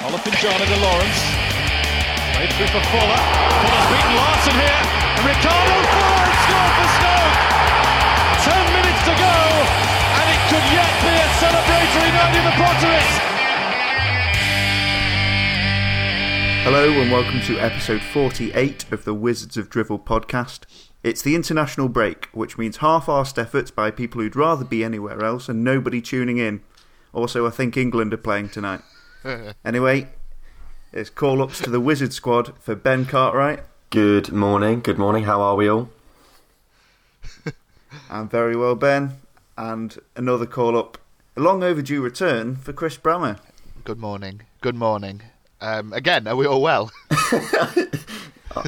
Olofinjana into Lawrence. Played through for Fuller. Fuller's beaten Larson here. And Ricardo Fuller scored for Stoke. Ten minutes to go. And it could yet be a celebratory night in the Potteries. Hello and welcome to episode 48 of the Wizards of Drivel podcast. It's the international break, which means half-assed efforts by people who'd rather be anywhere else and nobody tuning in. Also, I think England are playing tonight. anyway, it's call-ups to the Wizard squad for Ben Cartwright. Good morning. Good morning. How are we all? I'm very well, Ben. And another call-up, a long overdue return for Chris Brammer. Good morning. Good morning. Um, again, are we all well?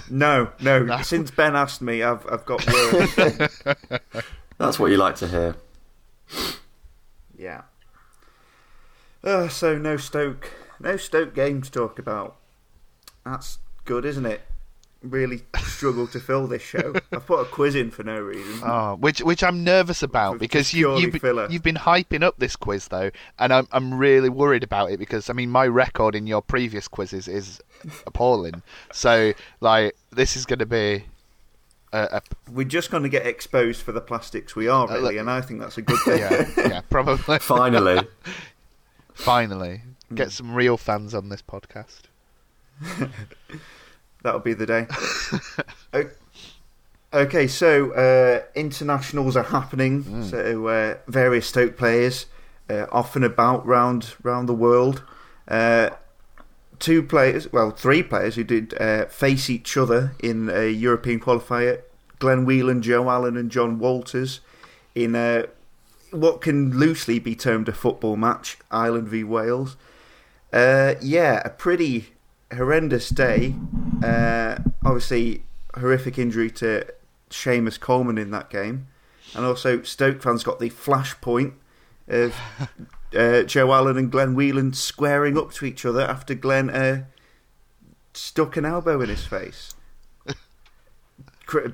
No, no. Since Ben asked me, I've I've got word. That's what you like to hear. yeah. Uh, so no Stoke, no Stoke game to talk about. That's good, isn't it? Really struggle to fill this show. I've put a quiz in for no reason. Oh, which which I'm nervous about because you you've, filler. you've been hyping up this quiz though, and I'm I'm really worried about it because I mean my record in your previous quizzes is appalling. So like this is going to be a, a We're just going to get exposed for the plastics we are, Uh, really, look- and I think that's a good thing. yeah yeah probably Finally. finally Hmm. get some real fans on this podcast. That'll be the day. Okay, so uh, internationals are happening. So uh, various Stoke players uh, off and about round round the world. Uh, two players, well, three players who did uh, face each other in a European qualifier: Glenn Whelan, Joe Allen, and John Walters in a what can loosely be termed a football match, Ireland v Wales. Uh, yeah, a pretty horrendous day. Uh, obviously, horrific injury to Seamus Coleman in that game, and also Stoke fans got the flashpoint of uh, Joe Allen and Glenn Whelan squaring up to each other after Glenn uh, stuck an elbow in his face.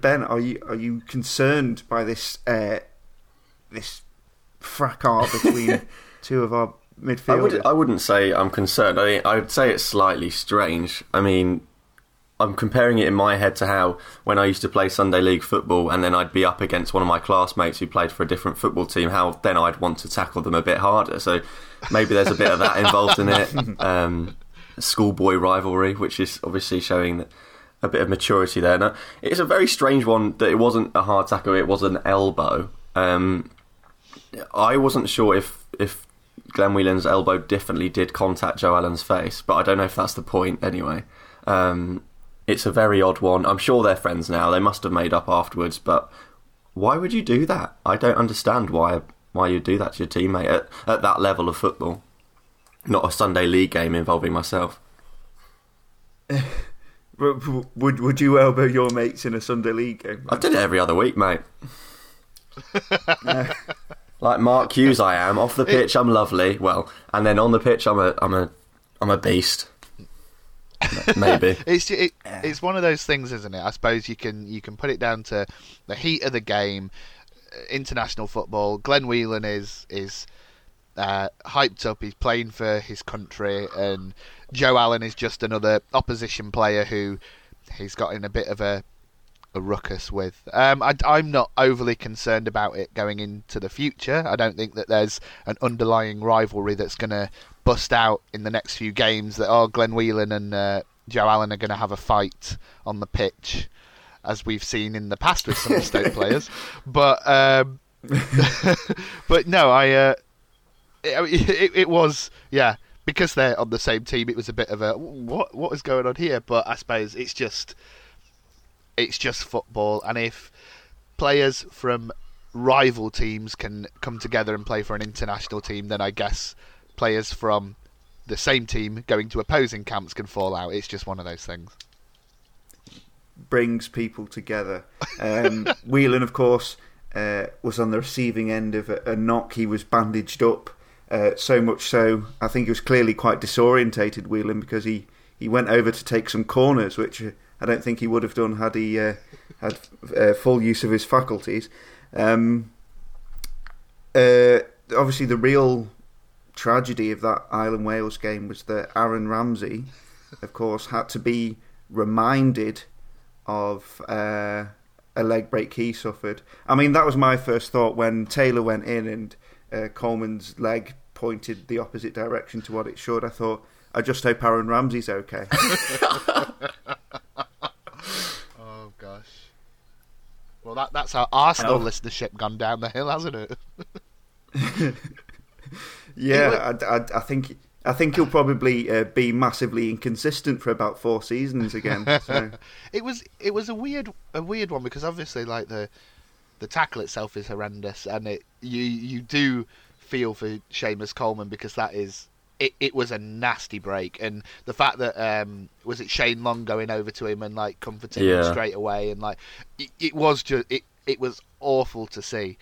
Ben, are you are you concerned by this uh, this fracas between two of our I, midfielders? would, I wouldn't say I'm concerned. I, mean, I would say it's slightly strange. I mean, I'm comparing it in my head to how when I used to play Sunday League football and then I'd be up against one of my classmates who played for a different football team, how then I'd want to tackle them a bit harder. So maybe there's a bit of that involved in it. Um, schoolboy rivalry, which is obviously showing that a bit of maturity there. Now, it's a very strange one that it wasn't a hard tackle, it was an elbow. Um, I wasn't sure if if Glenn Whelan's elbow definitely did contact Joe Allen's face, but I don't know if that's the point anyway. Um, it's a very odd one. I'm sure they're friends now. They must have made up afterwards, but why would you do that? I don't understand why why you do that to your teammate at, at that level of football. Not a Sunday league game involving myself. Would would you elbow your mates in a Sunday league game? I did it every other week, mate. like Mark Hughes, I am off the pitch. I'm lovely. Well, and then on the pitch, I'm a I'm a I'm a beast. Maybe. It's it, it's one of those things, isn't it? I suppose you can you can put it down to the heat of the game, uh, international football. Glenn Whelan is is uh, hyped up. He's playing for his country, and Joe Allen is just another opposition player who he's got in a bit of a a ruckus with. Um, I, I'm not overly concerned about it going into the future. I don't think that there's an underlying rivalry that's going to bust out in the next few games. That oh, Glenn Whelan and uh, Joe Allen are going to have a fight on the pitch, as we've seen in the past with some Stoke players. But um, but no, I. Uh, it, it, it was yeah because they're on the same team. It was a bit of a what what is going on here? But I suppose it's just it's just football, and if players from rival teams can come together and play for an international team, then I guess players from the same team going to opposing camps can fall out. It's just one of those things. brings people together. Um, Whelan, of course, uh, was on the receiving end of a, a knock. He was bandaged up, uh, so much so I think he was clearly quite disorientated. Whelan because he, he went over to take some corners, which uh, I don't think he would have done had he uh, had uh, full use of his faculties. Um, uh, obviously, the real tragedy of that Ireland Wales game was that Aaron Ramsey, of course, had to be reminded of uh, a leg break he suffered. I mean, that was my first thought when Taylor went in and uh, Coleman's leg pointed the opposite direction to what it should. I thought, I just hope Aaron Ramsey's okay. Oh gosh. Well, that that's our Arsenal listenership gone down the hill, hasn't it? yeah, I, I, I think. I think he'll probably uh, be massively inconsistent for about four seasons again. So. It was it was a weird a weird one because obviously like the the tackle itself is horrendous and it you you do feel for Seamus Coleman because that is it, it was a nasty break. And the fact that um was it Shane Long going over to him and like comforting him straight away and like it, it was just it it was awful to see.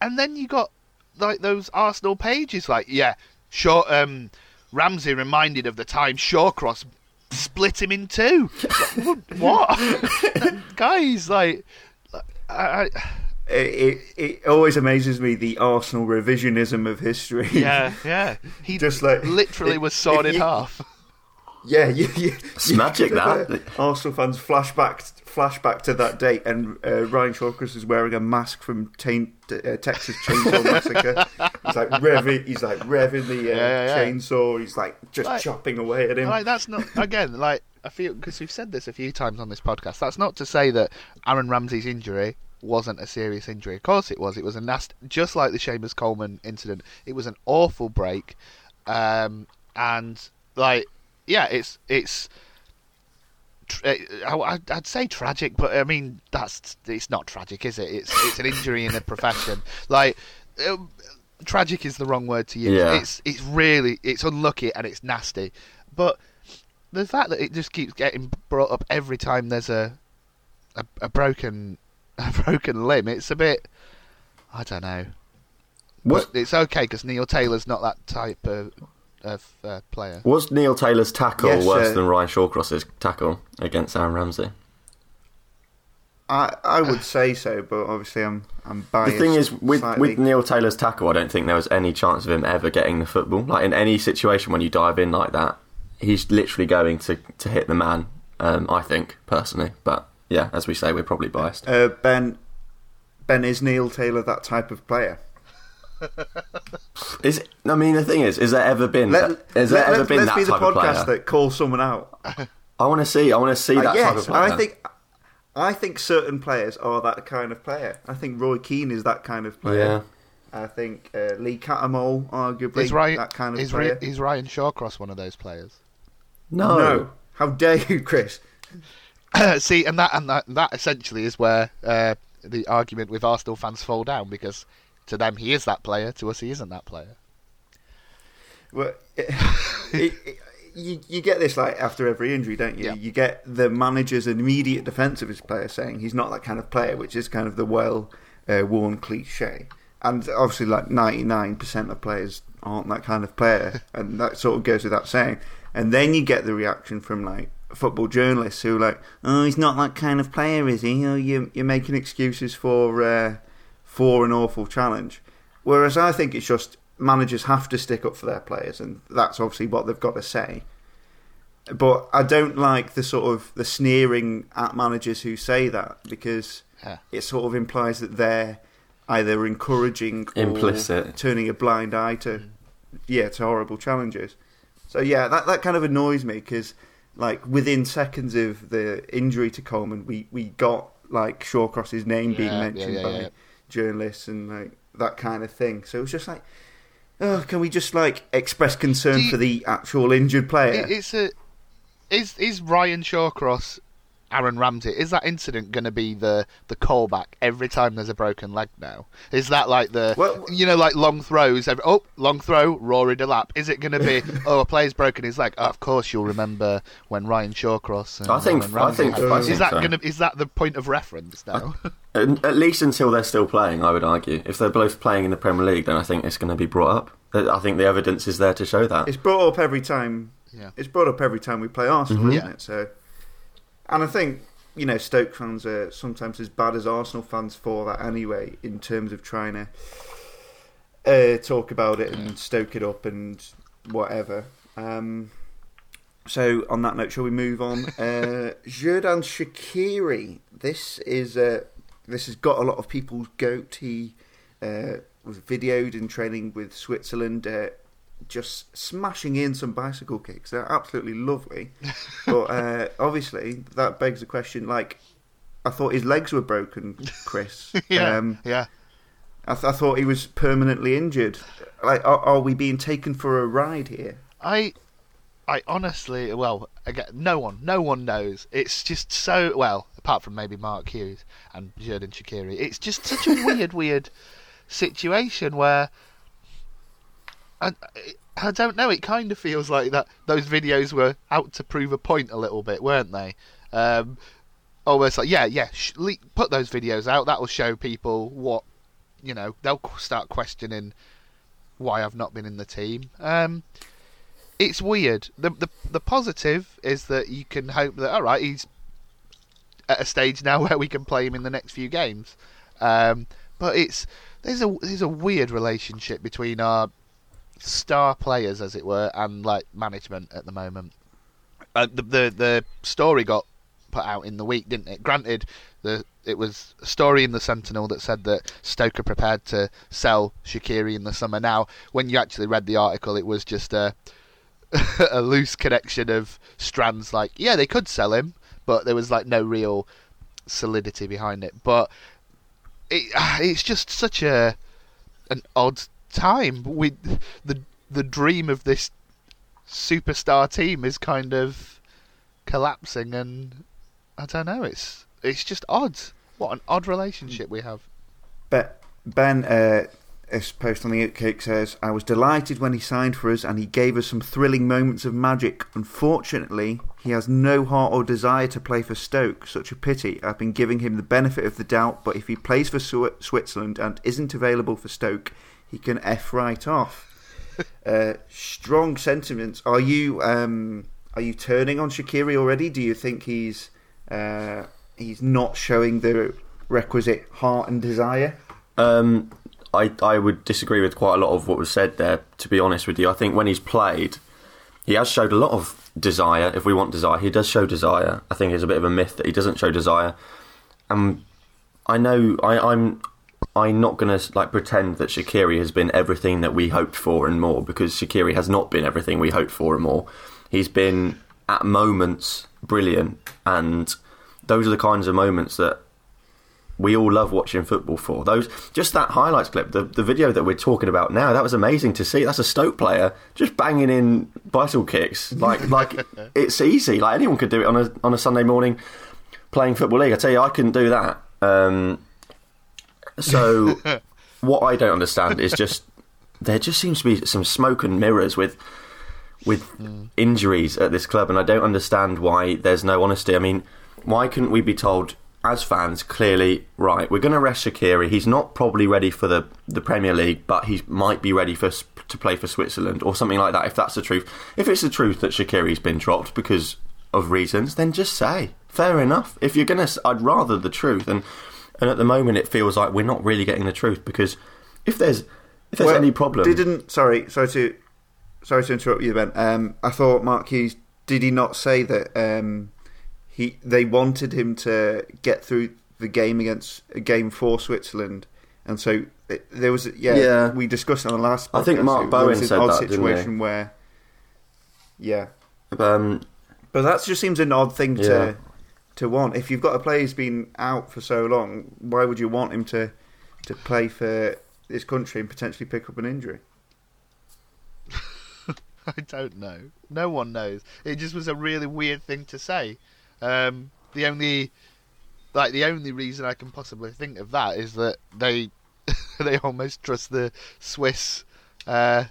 And then you got like those Arsenal pages like yeah sure um Ramsey reminded of the time Shawcross split him in two. What? Guys like I, I It, it, it always amazes me the Arsenal revisionism of history. Yeah, yeah. He Just like- literally if- was sawed if in you- half. yeah. You, you, It's magic, that. uh, Arsenal fans flashback flashback to that date, and uh, Ryan Shawcross is wearing a mask from Taint, uh, Texas Chainsaw Massacre. He's like revving. He's like revving the uh, Yeah, yeah, yeah. chainsaw. He's like just Like- chopping away at him. Like that's not again like I feel because we've said this a few times on this podcast. That's not to say that Aaron Ramsey's injury wasn't a serious injury. Of course it was. It was a nasty, just like the Seamus Coleman incident. It was an awful break, um, and like yeah, it's it's. uh, I- I'd I'd say tragic, but I mean that's it's not tragic, is it? It's it's an injury in a profession. Like um, tragic is the wrong word to use. Yeah. It's it's really it's unlucky and it's nasty, but the fact that it just keeps getting brought up every time there's a a, a broken a broken limb, it's a bit I don't know. Was, But it's okay because Neil Taylor's not that type of of uh, player. was Neil Taylor's tackle Yes, worse uh, than Ryan Shawcross's tackle against Aaron Ramsey? I I would say so, but obviously I'm I'm The thing is, with slightly. with Neil Taylor's tackle, I don't think there was any chance of him ever getting the football. Like in any situation when you dive in like that, he's literally going to to hit the man. Um, I think personally, but yeah, as we say, we're probably biased. uh, Ben Ben is Neil Taylor that type of player? Is it, I mean the thing is, is there ever been Let, has there let, ever let, been let's that be the type of podcast player? that calls someone out. I want to see. I want to see Uh, that type of yes, player. I think I think certain players are that kind of player. I think Roy Keane is that kind of player. Yeah. I think uh, Lee Cattermole, arguably, Is Ryan that kind of is, Ry- player. is Ryan Shawcross one of those players? No. no, how dare you, Chris? See, and that and that that essentially is where uh, the argument with Arsenal fans fall down because to them he is that player, to us he isn't that player. Well, it, it, it- you, you get this like after every injury, don't you? Yeah. You get the manager's immediate defence of his player saying he's not that kind of player, which is kind of the well uh, worn cliche. And obviously, like ninety nine percent of players aren't that kind of player, and that sort of goes without saying. And then you get the reaction from like football journalists who are like, "Oh, he's not that kind of player, is he? Oh, you you're making excuses for uh, for an awful challenge." Whereas I think it's just managers have to stick up for their players, and that's obviously what they've got to say. But I don't like the sort of the sneering at managers who say that because Yeah. it sort of implies that they're either encouraging or Implicit. turning a blind eye to yeah to horrible challenges. So yeah, that that kind of annoys me because like within seconds of the injury to Coleman, we we got like Shawcross's name being mentioned yeah, yeah, by yeah. journalists and like that kind of thing. So it was just like, oh, can we just like express concern you- for the actual injured player? It's a is is Ryan Shawcross, Aaron Ramsey. Is that incident going to be the the callback every time there's a broken leg? Now is that like the Well- you know like long throws? Every, oh, long throw, Rory Delap. Is it going to be oh a player's broken his leg? Oh, of course you'll remember when Ryan Shawcross. And I think- Aaron I think- had- I is think that so. going to is that the point of reference now? At at least until they're still playing, I would argue. If they're both playing in the Premier League, then I think it's going to be brought up. I think the evidence is there to show that. It's brought up every time. Yeah. It's brought up every time we play Arsenal, Mhm. isn't Yeah. it? So, and I think you know Stoke fans are sometimes as bad as Arsenal fans for that anyway, in terms of trying to uh, talk about it and stoke it up and whatever. Um, so, on that note, shall we move on? Uh, Xherdan Shaqiri. This is uh, this has got a lot of people's goat. He uh, was videoed in training with Switzerland, uh, just smashing in some bicycle kicks. They're absolutely lovely. but uh, obviously, that begs the question: like, I thought his legs were broken, Chris. yeah, Um, yeah. I, th- I thought he was permanently injured. Like, are, are we being taken for a ride here? I, I honestly, well, again, no one, no one knows. It's just so well, apart from maybe Mark Hughes and Xherdan Shaqiri. It's just such a weird, weird situation where I, I don't know. It kind of feels like that those videos were out to prove a point a little bit, weren't they? Um, almost like, yeah, yeah, sh- put those videos out. That will show people what you know. They'll start questioning why I've not been in the team. Um, it's weird. The, the the positive is that you can hope that all right, he's at a stage now where we can play him in the next few games. Um, but it's there's a there's a weird relationship between our star players, as it were, and like management at the moment. Uh, the, the the story got put out in the week, didn't it? Granted, the it was a story in the Sentinel that said that Stoker prepared to sell Shaqiri in the summer. Now, when you actually read the article, it was just a a loose connection of strands. Like, yeah, they could sell him, but there was like no real solidity behind it. But it, it's just such a an odd time. We the the dream of this superstar team is kind of collapsing, and I don't know. It's it's just odd. What an odd relationship we have. But Ben, uh, this post on the Oatcake says, I was delighted when he signed for us and he gave us some thrilling moments of magic. Unfortunately, he has no heart or desire to play for Stoke. Such a pity. I've been giving him the benefit of the doubt, but if he plays for Swi- Switzerland and isn't available for Stoke, he can F right off. uh, strong sentiments. Are you um, are you turning on Shaqiri already? Do you think he's uh, he's not showing the requisite heart and desire? Um, I I would disagree with quite a lot of what was said there. To be honest with you, I think when he's played, he has showed a lot of desire. If we want desire, he does show desire. I think it's a bit of a myth that he doesn't show desire. Um, I know I, I'm I'm not going to like pretend that Shaqiri has been everything that we hoped for and more because Shaqiri has not been everything we hoped for and more. He's been at moments brilliant, and those are the kinds of moments that we all love watching football for. Those just that highlights clip, the the video that we're talking about now, that was amazing to see. That's a Stoke player just banging in bicycle kicks. Like like it's easy. Like anyone could do it on a on a Sunday morning playing football league. I tell you, I couldn't do that. Um, so what I don't understand is just there just seems to be some smoke and mirrors with with hmm. injuries at this club, and I don't understand why there's no honesty. I mean, why couldn't we be told as fans clearly, right? We're going to rest Shaqiri. He's not probably ready for the the Premier League, but he might be ready for to play for Switzerland or something like that. If that's the truth, if it's the truth that Shaqiri's been dropped because of reasons, then just say fair enough. If you're going to, I'd rather the truth and. And at the moment, it feels like we're not really getting the truth because if there's if there's Well, any problem, Didn't sorry, sorry to sorry to interrupt you, Ben. Um, I thought Mark Hughes did he not say that um, he they wanted him to get through the game against game for Switzerland, and so it, there was yeah, Yeah. we discussed it on the last. I think. Mark There Bowen was an said odd that, didn't situation where yeah, um, but that just seems an odd thing Yeah. to to want. If you've got a player who's been out for so long, why would you want him to to play for this country and potentially pick up an injury? I don't know. No one knows. It just was a really weird thing to say. Um, the only, like, the only reason I can possibly think of that is that they, they almost trust the Swiss uh,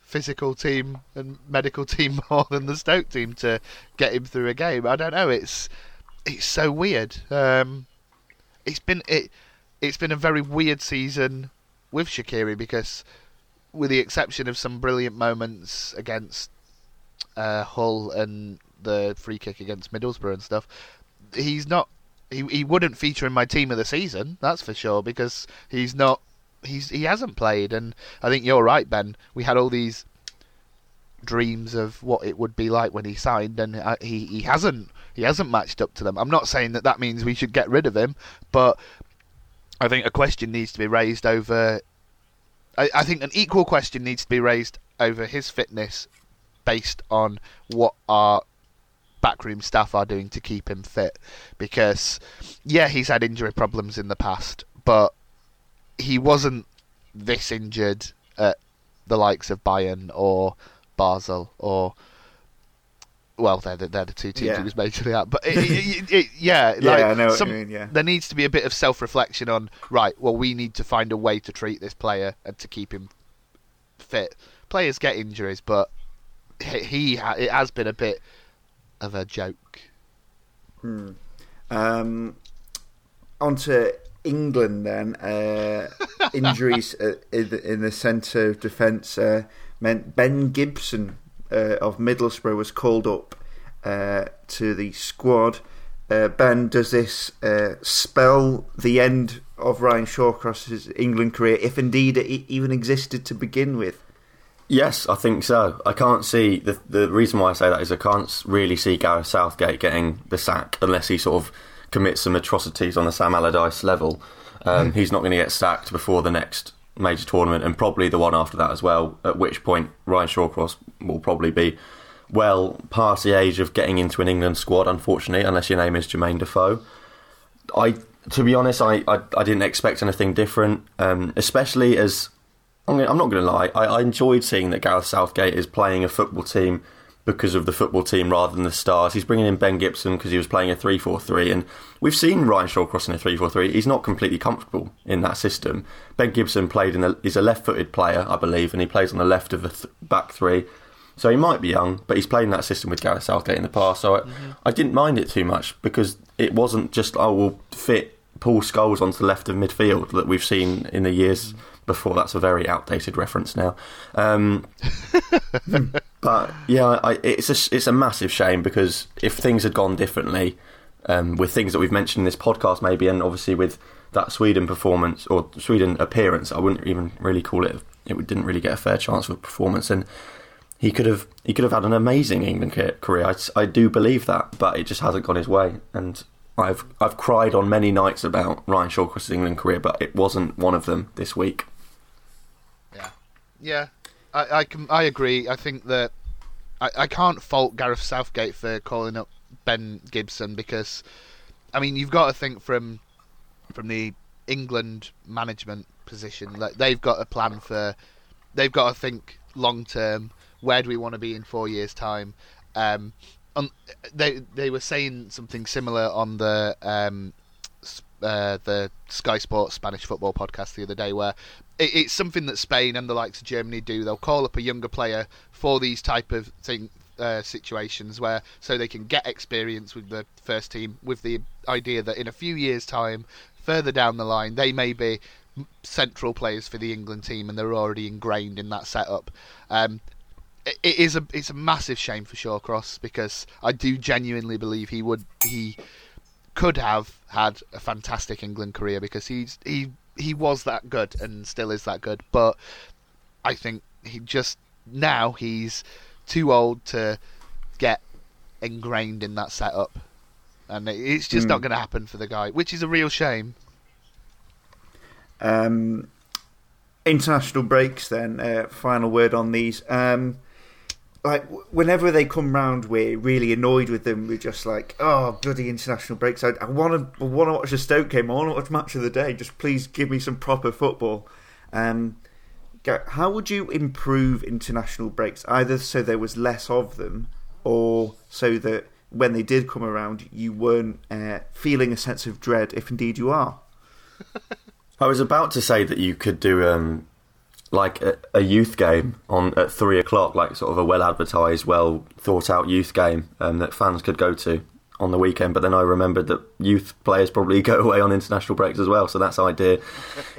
physical team and medical team more than the Stoke team to get him through a game. I don't know. It's, it's so weird. Um, it's been it, it's been a very weird season with Shaqiri because with the exception of some brilliant moments against uh, Hull and the free kick against Middlesbrough and stuff, he's not. He he wouldn't feature in my team of the season. That's for sure because he's not he's he hasn't played, and I think you're right, Ben. We had all these dreams of what it would be like when he signed, and uh, he he hasn't he hasn't matched up to them. I'm not saying that that means we should get rid of him, but I think a question needs to be raised over. I, I think an equal question needs to be raised over his fitness, based on what our backroom staff are doing to keep him fit. Because yeah, he's had injury problems in the past, but he wasn't this injured at the likes of Bayern or Basel or well, they're the, they're the two teams Yeah. he was majorly at. But it, it, it, yeah, Yeah, like I know what some- mean, yeah. there needs to be a bit of self-reflection on right. Well, we need to find a way to treat this player and to keep him fit. Players get injuries, but he, it has been a bit of a joke. Um, on to England then. Uh, injuries uh, in the, in the centre of defence uh, meant Ben Gibson uh, of Middlesbrough was called up uh, to the squad. Uh, ben, does this spell the end of Ryan Shawcross's England career, if indeed it even existed to begin with? Yes, I think so. I can't see the the reason why I say that is I can't really see Gareth Southgate getting the sack unless he sort of commits some atrocities on the Sam Allardyce level. Um, he's not going to get sacked before the next major tournament and probably the one after that as well. At which point Ryan Shawcross will probably be well past the age of getting into an England squad. Unfortunately, unless your name is Jermaine Defoe. I, to be honest, I, I, I didn't expect anything different, um, especially as I'm, gonna, I'm not going to lie. I, I enjoyed seeing that Gareth Southgate is playing a football team because of the football team rather than the stars. He's bringing in Ben Gibson because he was playing a 3-4-3, and we've seen Ryan Shawcross in a 3-4-3. He's not completely comfortable in that system. Ben Gibson played in the, is a left-footed player, I believe, and he plays on the left of the th- back three. So he might be young, but he's played in that system with Gareth Southgate in the past. So I, mm-hmm. I didn't mind it too much because it wasn't just oh we'll fit Paul Scholes onto the left of midfield that we've seen in the years mm-hmm. Before. That's a very outdated reference now. Um, but yeah, I, it's a it's a massive shame because if things had gone differently, um, with things that we've mentioned in this podcast, maybe, and obviously with that Sweden performance or Sweden appearance, I wouldn't even really call it. It didn't really get a fair chance for performance, and he could have he could have had an amazing England career. I, I do believe that, but it just hasn't gone his way. And I've I've cried on many nights about Ryan Shawcross's England career, but it wasn't one of them this week. Yeah, I, I can I agree. I think that I, I can't fault Gareth Southgate for calling up Ben Gibson because, I mean, you've got to think from from the England management position. Like they've got a plan for, they've got to think long term. Where do we want to be in four years' time? Um, on, they they were saying something similar on the um, uh, the Sky Sports Spanish football podcast the other day, where it, it's something that Spain and the likes of Germany do. They'll call up a younger player for these type of thing uh, situations, where so they can get experience with the first team, with the idea that in a few years' time, further down the line, they may be central players for the England team, and they're already ingrained in that setup. Um, it it is a it's a massive shame for Shawcross because I do genuinely believe he would he could have had a fantastic England career because he's he he was that good and still is that good but I think he just now he's too old to get ingrained in that setup and it's just not going to happen for the guy which is a real shame Um, international breaks, then. Uh, final word on these. Um, like whenever they come round, we're really annoyed with them. We're just like, oh, bloody international breaks! I, want to want to watch a Stoke game. I want to watch match of the day. Just please give me some proper football. Um, how would you improve international breaks? Either so there was less of them, or so that when they did come around, you weren't uh, feeling a sense of dread, if indeed you are. I was about to say that you could do um, like a, a youth game on at three o'clock, like sort of a well advertised, well thought out youth game um, that fans could go to on the weekend. But then I remembered that youth players probably go away on international breaks as well, so that's idea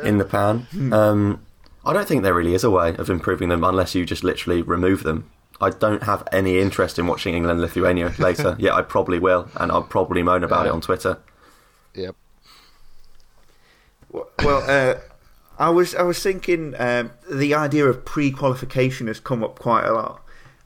in the pan. Um, I don't think there really is a way of improving them unless you just literally remove them. I don't have any interest in watching England Lithuania later. yeah, I probably will, and I'll probably moan about it on Twitter. yep Well, uh, I was I was thinking um, the idea of pre-qualification has come up quite a lot,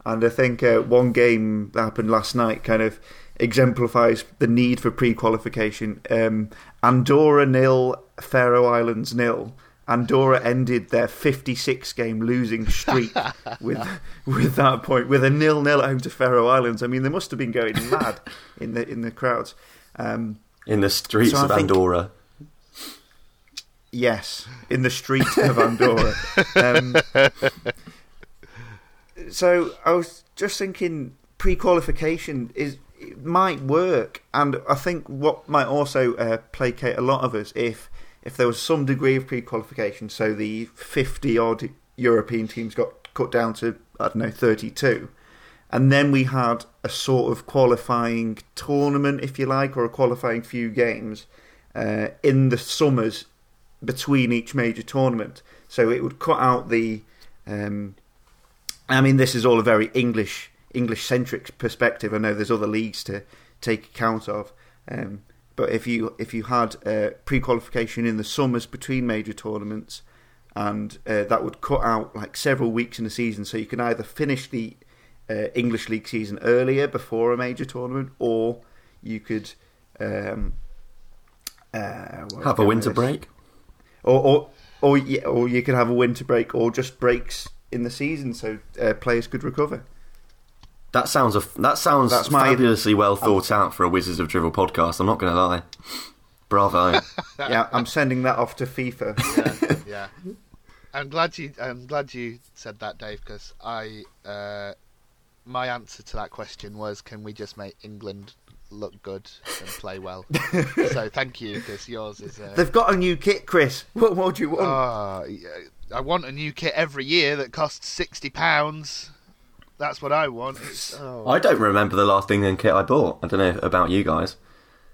and I think uh, one game that happened last night kind of exemplifies the need for pre-qualification. Um, Andorra nil, Faroe Islands nil. Andorra ended their 56 game losing streak with with that point with a nil nil at home to Faroe Islands. I mean, they must have been going mad in the in the crowds. Um, in the streets So of think- Andorra. Yes, in the street of Andorra. Um, so I was just thinking, pre-qualification is it might work, and I think what might also uh, placate a lot of us if if there was some degree of pre-qualification. So the fifty odd European teams got cut down to I don't know thirty two. And then we had a sort of qualifying tournament, if you like, or a qualifying few games uh, in the summers between each major tournament. So it would cut out the. Um, I mean, this is all a very English English centric perspective. I know there's other leagues to take account of, um, but if you if you had uh, pre qualification in the summers between major tournaments, and uh, that would cut out like several weeks in the season, so you can either finish the uh, English league season earlier before a major tournament, or you could. Um, uh, Have a winter break. Or or or, yeah, or you could have a winter break, or just breaks in the season so uh, players could recover. That sounds a, that sounds That's my- fabulously well thought out for a Wizards of Drivel podcast. I'm not going to lie. Bravo. yeah, I'm sending that off to FIFA. yeah. I'm glad you. I'm glad you said that, Dave, because I. Uh, my answer to that question was, can we just make England look good and play well? so thank you, because yours is. Uh, They've got a new kit, Chris. What more do you want? Ah, yeah, I want a new kit every year that costs sixty pounds. That's what I want. Oh. I don't remember the last England kit I bought. I don't know about you guys.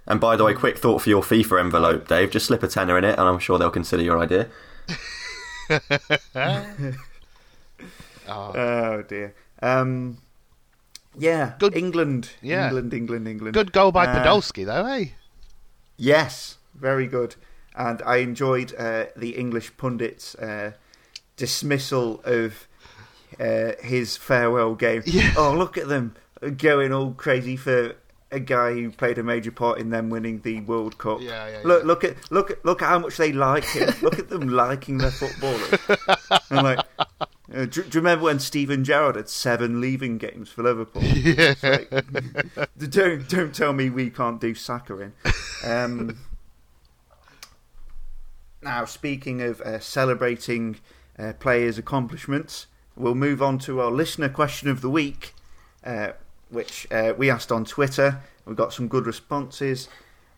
And by the way, quick thought for your FIFA envelope, Dave. Just slip a tenner in it, and I'm sure they'll consider your idea. Oh. oh dear. Um, yeah, Good- England, yeah. England, England, England. Good goal by Uh, Podolski, though, eh? Yes, very good. And I enjoyed uh, the English pundits' uh, dismissal of uh, his farewell game. Yeah. Oh, look at them going all crazy for a guy who played a major part in them winning the World Cup. Yeah, yeah, Look, yeah. look at look at look at how much they like him. look at them liking their footballer. and like, uh, do, do you remember when Steven Gerrard had seven leaving games for Liverpool? Yeah. Like, don't don't tell me we can't do Saka in. Um, now, speaking of uh, celebrating uh, players' accomplishments, we'll move on to our listener question of the week, uh, which uh, we asked on Twitter. We got some good responses.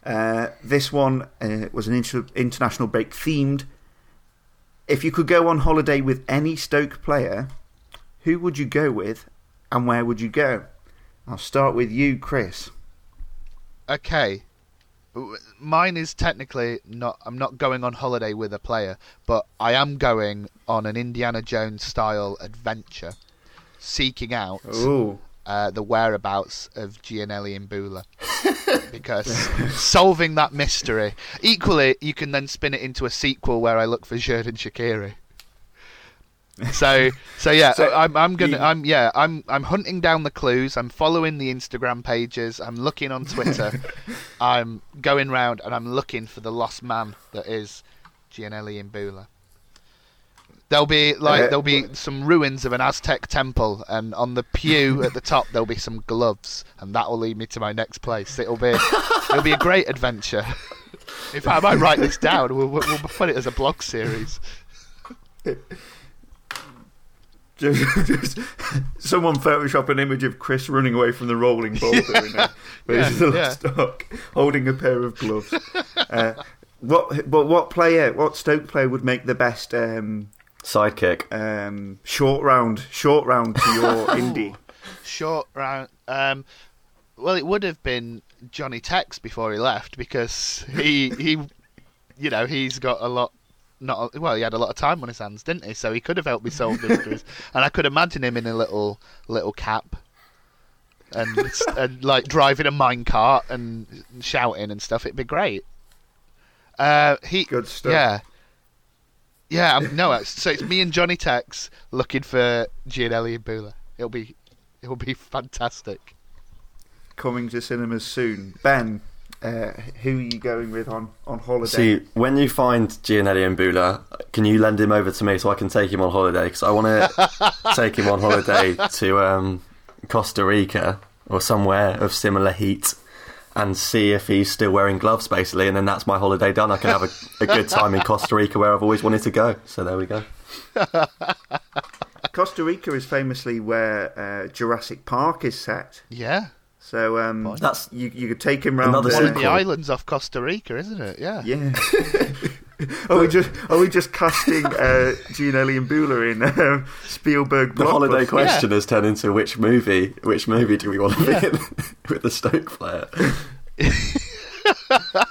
Uh, this one uh, was an inter- international break themed. If you could go on holiday with any Stoke player, who would you go with, and where would you go? I'll start with you, Chris. Okay. Mine is technically not. I'm not going on holiday with a player, but I am going on an Indiana Jones style adventure, seeking out Ooh. Uh, the whereabouts of Giannelli Imbula. because solving that mystery. Equally, you can then spin it into a sequel where I look for Xherdan Shaqiri. So, so yeah, So, I'm, I'm gonna, you- I'm, yeah, I'm, I'm hunting down the clues. I'm following the Instagram pages. I'm looking on Twitter. I'm going round and I'm looking for the lost man that is Giannelli Imbula. There'll be like Uh, there'll be some ruins of an Aztec temple, and on the pew at the top there'll be some gloves, and that will lead me to my next place. It'll be it'll be a great adventure. In fact, I might write this down. We'll, we'll we'll put it as a blog series. Someone Photoshop an image of Chris running away from the rolling boulder in a, where he's Yeah, still yeah. stuck, holding a pair of gloves. Uh, what, but what player, what Stoke player would make the best um, Sidekick. um, short round, short round to your indie? Short round. Um, well, it would have been Johnny Tex before he left because he he, you know, he's got a lot. Not well, he had a lot of time on his hands, didn't he? So he could have helped me solve mysteries, and I could imagine him in a little little cap, and and like driving a minecart and shouting and stuff. It'd be great. Uh, he Good stuff. Yeah. Yeah, I'm, no. it's- So it's me and Johnny Tex looking for Giannelli Imbula. It'll be, it'll be fantastic. Coming to cinemas soon. Ben, uh, who are you going with on, on holiday? See, when you find Giannelli Imbula, can you lend him over to me so I can take him on holiday? Because I want to take him on holiday to um, Costa Rica or somewhere of similar heat and see if he's still wearing gloves, basically. And then that's my holiday done. I can have a, a good time in Costa Rica where I've always wanted to go. So there we go. Costa Rica is famously where uh, Jurassic Park is set. Yeah, So um, That's you, you could take him round Another there. one of the islands off Costa Rica, isn't it? Yeah. Yeah. are we just are we just casting uh, Giannelli Imbula in um, Spielberg? the holiday blockbuster? question has turned into which movie? Which movie do we want to be in with the Stoke player?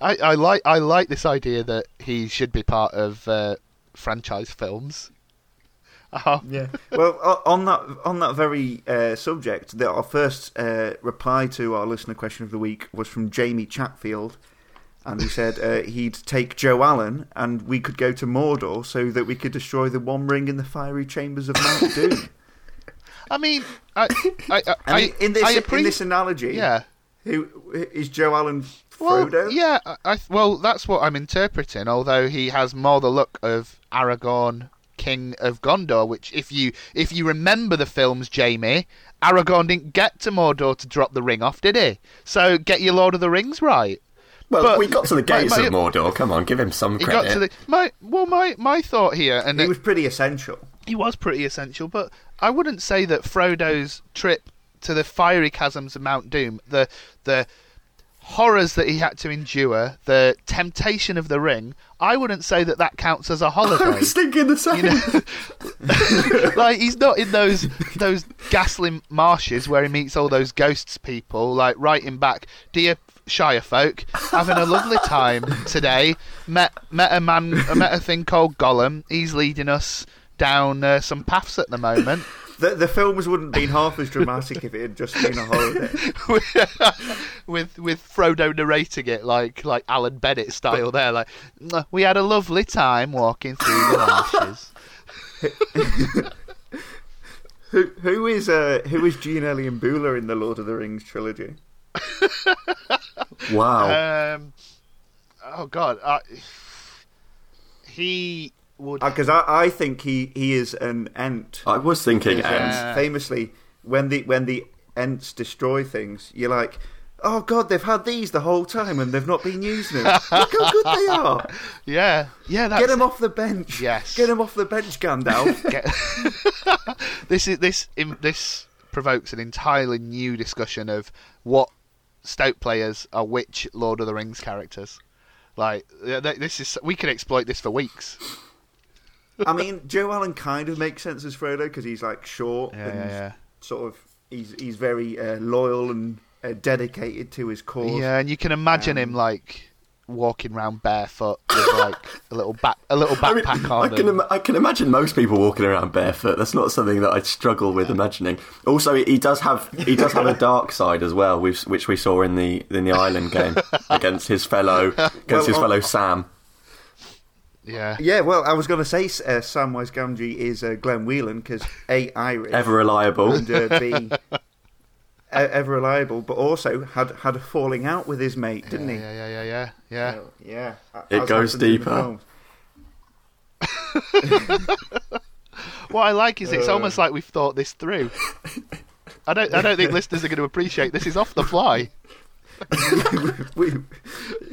I, I like I like this idea that he should be part of uh, franchise films. Uh, Yeah. Well, on that on that very uh, subject, the, our first uh, reply to our listener question of the week was from Jamie Chatfield, and he said uh, he'd take Joe Allen, and we could go to Mordor so that we could destroy the One Ring in the fiery chambers of Mount Doom. I mean, I I, I, I mean, in this in this analogy, yeah. who is Joe Allen? Well, Frodo? yeah, I, I well that's what I'm interpreting. Although he has more the look of Aragorn, King of Gondor. Which, if you if you remember the films, Jamie, Aragorn didn't get to Mordor to drop the ring off, did he? So get your Lord of the Rings right. Well, But- we got to the gates my- of Mordor. Come on, give him some He credit. got to the my well my my thought here, and He it- was pretty essential. he was pretty essential, but I wouldn't say that Frodo's trip to the fiery chasms of Mount Doom, the the horrors that he had to endure, the temptation of the ring, I wouldn't say that that counts as a holiday. I was thinking the same. You know, like he's not in those those ghastly marshes where he meets all those ghosts people. Like writing back, dear Shire folk, having a lovely time today. Met met a man, met a thing called Gollum. He's leading us down uh, some paths at the moment. The, the films wouldn't have been half as dramatic if it had just been a holiday. with with Frodo narrating it like like Alan Bennett style there like we had a lovely time walking through the marshes Who who is uh, who is Giannelli Imbula in the Lord of the Rings trilogy? wow. um oh god uh, he would Because I, I think he, he is an ent. I was thinking Because, Ents. Famously, when the when the ents destroy things, you're like, oh god, they've had these the whole time and they've not been using them. Look how good they are. yeah yeah that's Get them off the bench. Yes. Get them off the bench, Gandalf. get- this is this im- this provokes an entirely new discussion of what Stoke players are which Lord of the Rings characters. Like th- th- this is we could exploit this for weeks. I mean, Joe Allen kind of makes sense as Frodo because he's like short Yeah, and yeah, sort of he's he's very uh, loyal and uh, dedicated to his cause. Yeah, and you can imagine him Um, like walking around barefoot with like a little back a little I, mean, backpack I on. can, Im- I can imagine most people walking around barefoot. That's not something that I'd struggle with imagining. Also, he does have he does have a dark side as well, which, which we saw in the in the Island game against his fellow against Well, his on- fellow Sam. yeah. Yeah, well, I was going to say uh, Samwise Gamgee is uh, Glenn Whelan because A, Irish, Ever reliable. and uh, B, ever reliable, but also had had a falling out with his mate, didn't yeah, he? yeah, yeah, yeah, yeah, yeah. Yeah. It as goes happens in the deeper. What I like is it's Uh. almost like we've thought this through. I don't. I don't think listeners are going to appreciate this. Is off the fly. we,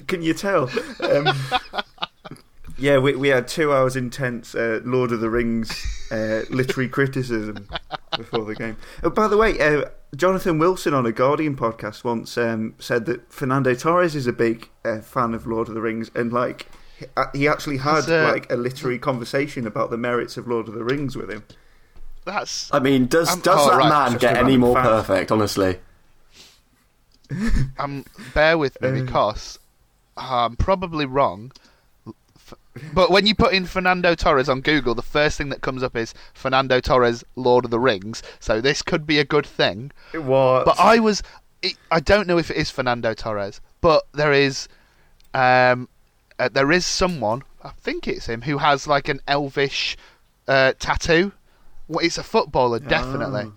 can you tell? Um, yeah, we we had two hours intense uh, Lord of the Rings uh, literary criticism before the game. Oh, by the way, uh, Jonathan Wilson on a Guardian podcast once um, said that Fernando Torres is a big uh, fan of Lord of the Rings, and like he- uh, actually had That's, uh, like a literary conversation about the merits of Lord of the Rings with him. That's. I mean, does Um, does oh, that right, man get any more fact. perfect? Honestly, Um, bear with me Uh. because I'm probably wrong. But when you put in Fernando Torres on Google, the first thing that comes up is Fernando Torres, Lord of the Rings. So this could be a good thing. It was. But I was, it, I don't know if it is Fernando Torres, but there is, um, uh, there is someone I think it's him who has like an elvish uh, tattoo. Well, it's a footballer, definitely. Oh.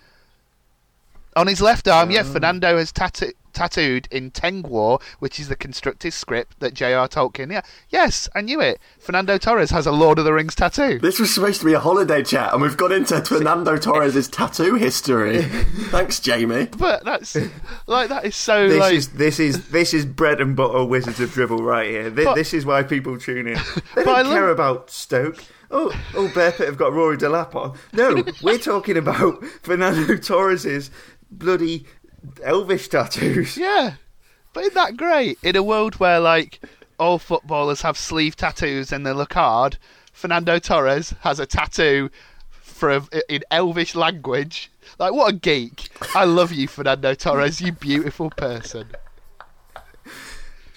On his left arm, yeah, Oh. Fernando has tattoo- tattooed in Tengwar, which is the constructed script that J.R. Tolkien. Yeah, yes, I knew it. Fernando Torres has a Lord of the Rings tattoo. This was supposed to be a holiday chat, and we've got into Fernando Torres' tattoo history. Thanks, Jamie. But that's like that is so This like is this is this is bread and butter Wizards of Drivel right here. This, But- this is why people tune in. They I don't care love- about Stoke. Oh, oh, Bear Pit have got Rory Delap on. No, we're talking about Fernando Torres's bloody elvish tattoos. Yeah, but isn't that great? In a world where like all footballers have sleeve tattoos and they look hard, Fernando Torres has a tattoo for a, in Elvish language. Like what a geek! I love you, Fernando Torres. You beautiful person.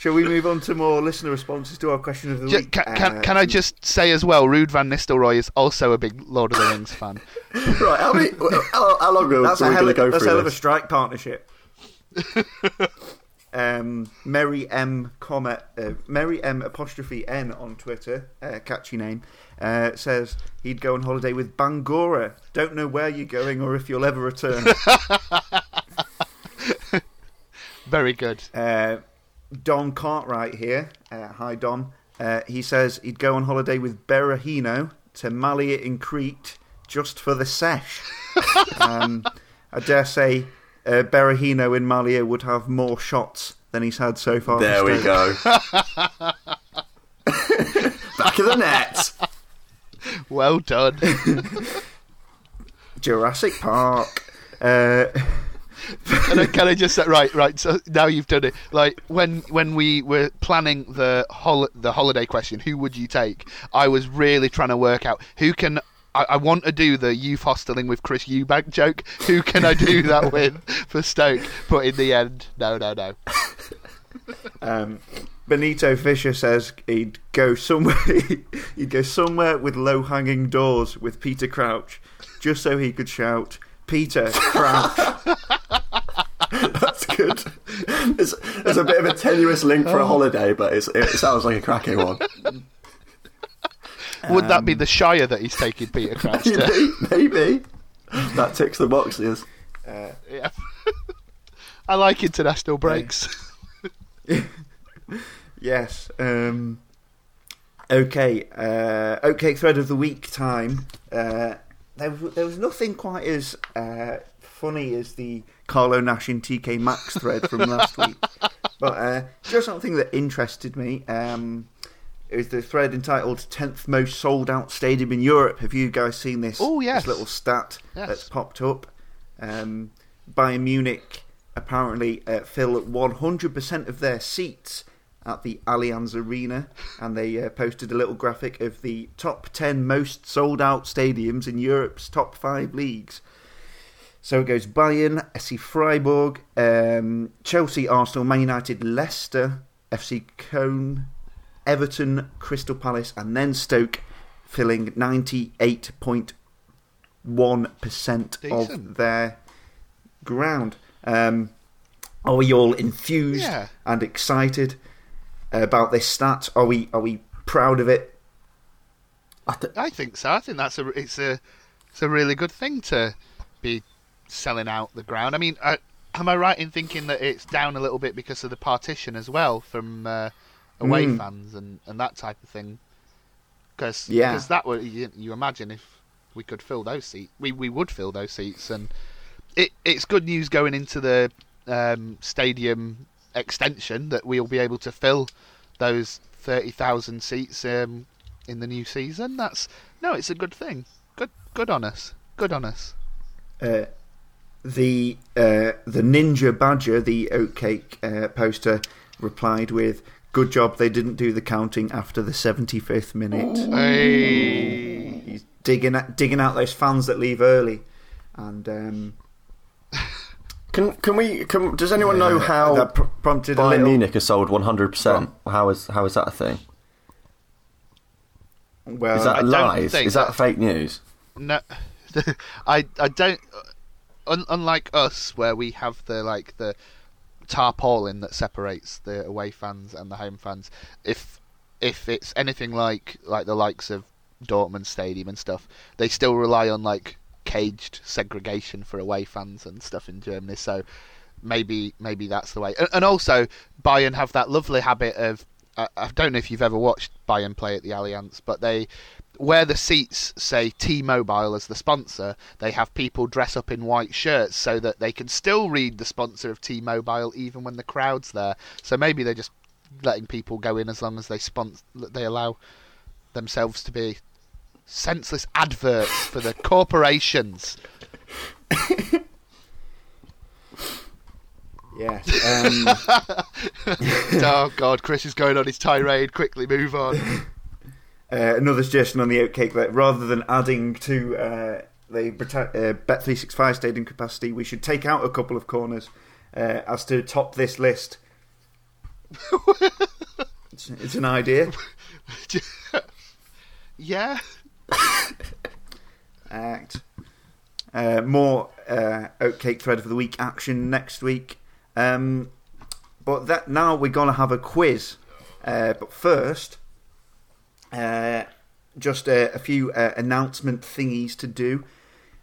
Shall we move on to more listener responses to our question of the Ju- week? can, can, Uh, can I just say as well, Ruud Van Nistelrooy is also a big Lord of the Rings fan. Right, how, many, how, how long are That's we a hell, going to of, go that's a through hell of a strike partnership. um, Mary M. Comma, uh, Mary M. apostrophe N on Twitter, uh, catchy name, uh, says he'd go on holiday with Bangora. Don't know where you're going or if you'll ever return. Very good. uh, Don Cartwright here. Uh, hi, Don. Uh, he says he'd go on holiday with Berahino to Malia in Crete just for the sesh. um, I dare say uh, Berahino in Malia would have more shots than he's had so far. There we go. Back of the net. Well done. Jurassic Park. Uh, can, I, can I just say right, right? So now you've done it. Like when when we were planning the hol- the holiday question, who would you take? I was really trying to work out who can. I, I want to do the youth hosteling with Chris Eubank joke. Who can I do that with for Stoke? But in the end, no, no, no. Um, Benito Fisher says he'd go somewhere. he'd go somewhere with low-hanging doors with Peter Crouch, just so he could shout, "Peter Crouch." That's good. It's, there's a bit of a tenuous link for a holiday, but it's, it sounds like a cracking one. Would that be the Shire that he's taking Peter Crouch to? maybe, maybe. That ticks the boxes. yeah. I like international breaks. yes. Um, okay. Uh, okay. Thread of the week time. Uh, there, there was nothing quite as uh, funny as the Carlo Nash and TK Maxx thread from last week, but uh, just something that interested me. Um, it was the thread entitled 10th most sold out stadium in Europe. Have you guys seen this? Oh, yes. This little stat Yes. that's popped up. Um, Bayern Munich apparently uh, fill 100% of their seats at the Allianz Arena, and they uh, posted a little graphic of the top 10 most sold out stadiums in Europe's top five leagues. So it goes Bayern, SC Freiburg, um, Chelsea, Arsenal, Man United, Leicester, FC Cologne, Everton, Crystal Palace, and then Stoke, filling 98.1% Decent. of their ground. Um, are we all enthused Yeah. and excited about this stat? Are we are we proud of it? I th- I think so. I think that's a it's a it's a really good thing to be selling out the ground. I mean, I, am I right in thinking that it's down a little bit because of the partition as well from uh, away Mm. fans and, and that type of thing? Because Yeah. Cause that would you, you imagine if we could fill those seats, we we would fill those seats, and it it's good news going into the um, stadium extension that we'll be able to fill those thirty thousand seats um, in the new season. That's no, it's a good thing. Good, good on us. Good on us. uh, the uh, the Ninja Badger, the oatcake uh, poster, replied with, "Good job they didn't do the counting after the seventy fifth minute." Hey. He's digging at, digging out those fans that leave early, and um, can can we? Can, does anyone know uh, how that pr- prompted a Bayern little. Munich has sold 100? percent How is how is that a thing? Well, Is that I a don't lie? Is that that- fake news? No, I I don't. Un, unlike us, where we have the like the tarpaulin that separates the away fans and the home fans. If if it's anything like like the likes of Dortmund Stadium and stuff, they still rely on like caged segregation for away fans and stuff in Germany. So maybe maybe that's the way. And, and also Bayern have that lovely habit of I, I don't know if you've ever watched Bayern play at the Allianz, but they where the seats say T-Mobile as the sponsor, they have people dress up in white shirts so that they can still read the sponsor of T-Mobile even when the crowd's there. So maybe they're just letting people go in as long as they sponsor, they allow themselves to be senseless adverts for the corporations. Yes. Um, oh God, Chris is going on his tirade. Quickly, move on. Uh, another suggestion on the oatcake that rather than adding to uh, the uh, Bet365 stadium capacity, we should take out a couple of corners uh, as to top this list. it's, it's an idea. yeah. Act. Uh, more uh, oatcake thread for the week action next week. Um, but that now we're going to have a quiz. Uh, but first, uh, just a, a few uh, announcement thingies to do.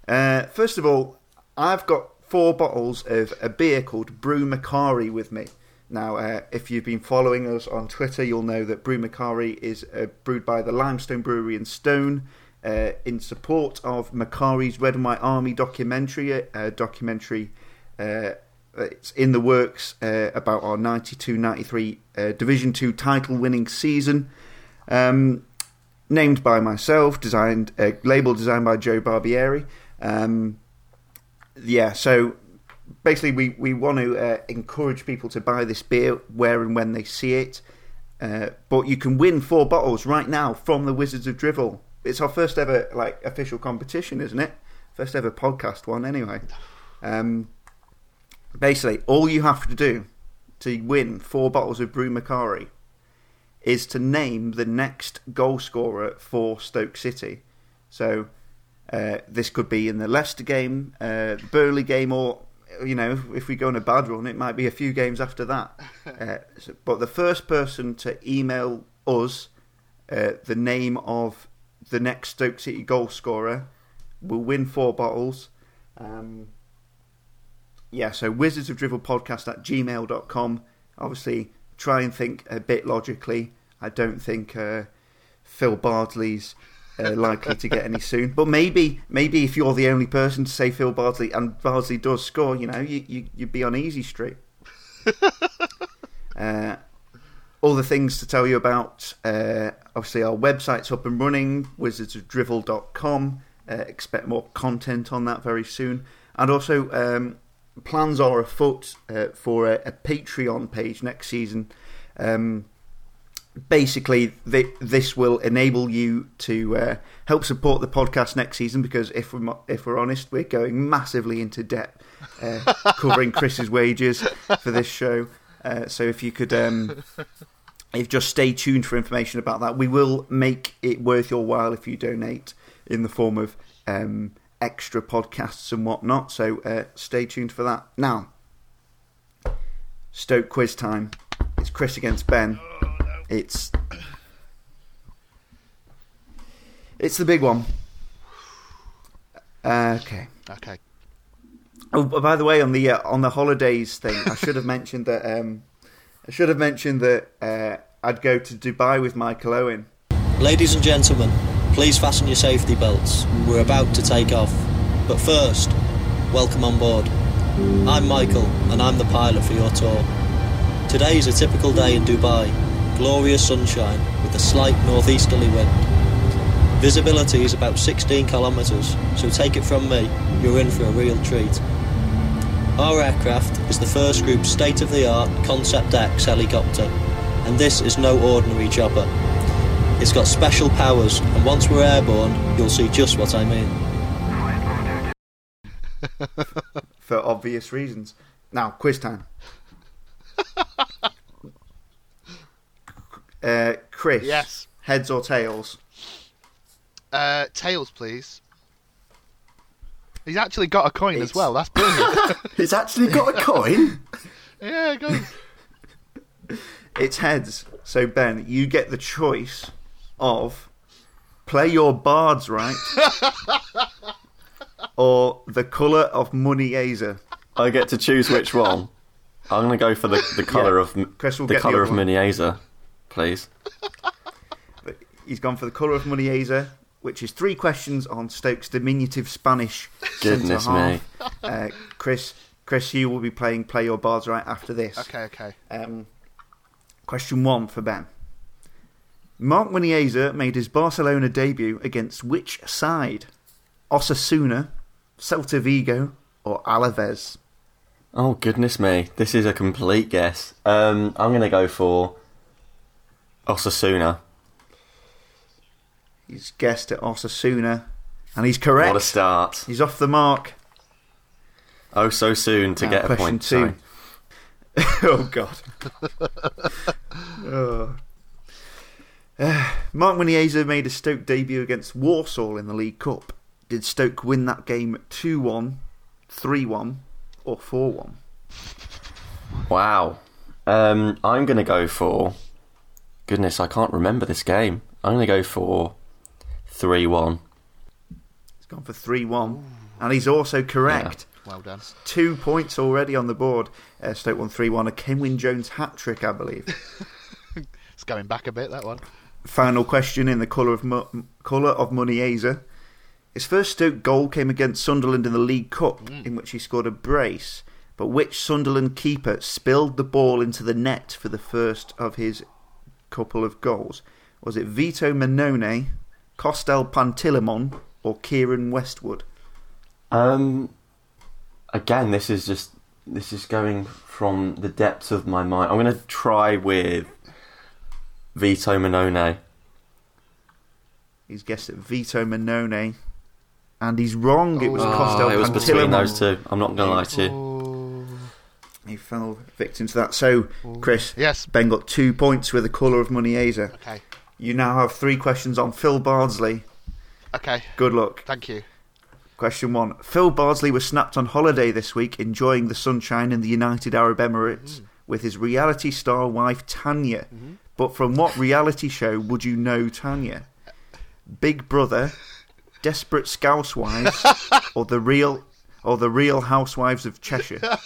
Uh, first of all, I've got four bottles of a beer called Brew Macari with me. Now, uh, if you've been following us on Twitter, you'll know that Brew Macari is uh, brewed by the Limestone Brewery in Stone uh, in support of Macari's Red and White Army documentary. A documentary uh, it's in the works uh, about our 92-93 uh, Division Two title-winning season. Um, named by myself, designed, uh, label designed by Joe Barbieri. Um, yeah, so basically, we, we want to uh, encourage people to buy this beer where and when they see it. Uh, but you can win four bottles right now from the Wizards of Drivel. It's our first ever like official competition, isn't it? First ever podcast one, anyway. Um, basically, all you have to do to win four bottles of Brew Macari is to name the next goal scorer for Stoke City. So uh, this could be in the Leicester game, uh, Burnley game, or you know, if we go on a bad run, it might be a few games after that. Uh, so, but the first person to email us uh, the name of the next Stoke City goal scorer will win four bottles. Um, yeah, so Wizards of Drivel podcast at gmail.com. Obviously, try and think a bit logically. I don't think uh, Phil Bardsley's uh, likely to get any soon, but maybe maybe if you're the only person to say Phil Bardsley and Bardsley does score, you know, you, you you'd be on easy street. uh, all the things to tell you about. Uh, obviously, our website's up and running, wizardsofdrivel.com. Uh, expect more content on that very soon. And also, um, plans are afoot uh, for a, a, Patreon page next season. Um, basically, th- this will enable you to uh, help support the podcast next season because if we're, if we're honest, we're going massively into debt uh, covering Chris's wages for this show. Uh, so if you could, um, if just stay tuned for information about that, we will make it worth your while if you donate in the form of um, extra podcasts and whatnot. So uh, stay tuned for that. Now, Stoke quiz time. It's Chris against Ben. It's it's the big one. Uh, okay. Okay. Oh, by the way, on the uh, on the holidays thing, I should have mentioned that. Um, I should have mentioned that uh, I'd go to Dubai with Michael Owen. Ladies and gentlemen, please fasten your safety belts. We're about to take off. But first, welcome on board. I'm Michael, and I'm the pilot for your tour. Today is a typical day in Dubai. Glorious sunshine with a slight northeasterly wind. Visibility is about 16 kilometres, so take it from me, you're in for a real treat. Our aircraft is the first group state of the art Concept X helicopter, and this is no ordinary chopper. It's got special powers, and once we're airborne, you'll see just what I mean. For obvious reasons. Now, quiz time. uh, Chris. Yes. Heads or tails? Uh, tails, please. He's actually got a coin It's- as well. That's brilliant. He's actually got a coin. yeah, go. It's heads. So Ben, you get the choice of play your bards right or the colour of Muniesa. I get to choose which one. I'm going to go for the, the colour Yeah. of m- Chris will the get colour other of one. Muniesa, please. He's gone for the colour of Muniesa, which is three questions on Stoke's diminutive Spanish Goodness centre half. Uh, Chris, Chris, you will be playing play your bards right after this. Okay, okay. Um, question one for Ben. Marc Muniesa made his Barcelona debut against which side? Osasuna, Celta Vigo, or Alaves? Oh goodness me, this is a complete guess. Um, I'm going to go for Osasuna. He's guessed at Osasuna, and he's correct. What a start! He's off the mark. Oh, so soon to Now, get a point. two. Sorry. oh God. oh. Uh, Marc Muniesa made a Stoke debut against Walsall in the League Cup. Did Stoke win that game 2 1, 3 1, or 4 1? Wow. Um, I'm going to go for. Goodness, I can't remember this game. I'm going to go for three-one. He's gone for 3 1. And he's also correct. Well done. Two points already on the board. Uh, Stoke won 3 1. A Kenwyn Jones hat trick, I believe. It's going back a bit, that one. Final question in the colour of Mu- colour of Muniesa. His first Stoke goal came against Sunderland in the League Cup, in which he scored a brace. But which Sunderland keeper spilled the ball into the net for the first of his couple of goals? Was it Vito Mannone, Costel Pantilimon, or Keiren Westwood? Um, again, this is just this is going from the depths of my mind. I'm going to try with Vito Mannone. He's guessed at Vito Mannone, and he's wrong. It was Oh, Costel it was between those two. I'm not going to lie to you. Ooh. He fell victim to that. So, Chris, Yes. Ben got two points with the colour of Muniesa. Okay. You now have three questions on Phil Bardsley. Okay. Good luck. Thank you. Question one. Phil Bardsley was snapped on holiday this week, enjoying the sunshine in the United Arab Emirates mm. with his reality star wife Tanya. Mm-hmm. But from what reality show would you know Tanya? Big Brother, Desperate Scousewives, or the real, or the Real Housewives of Cheshire?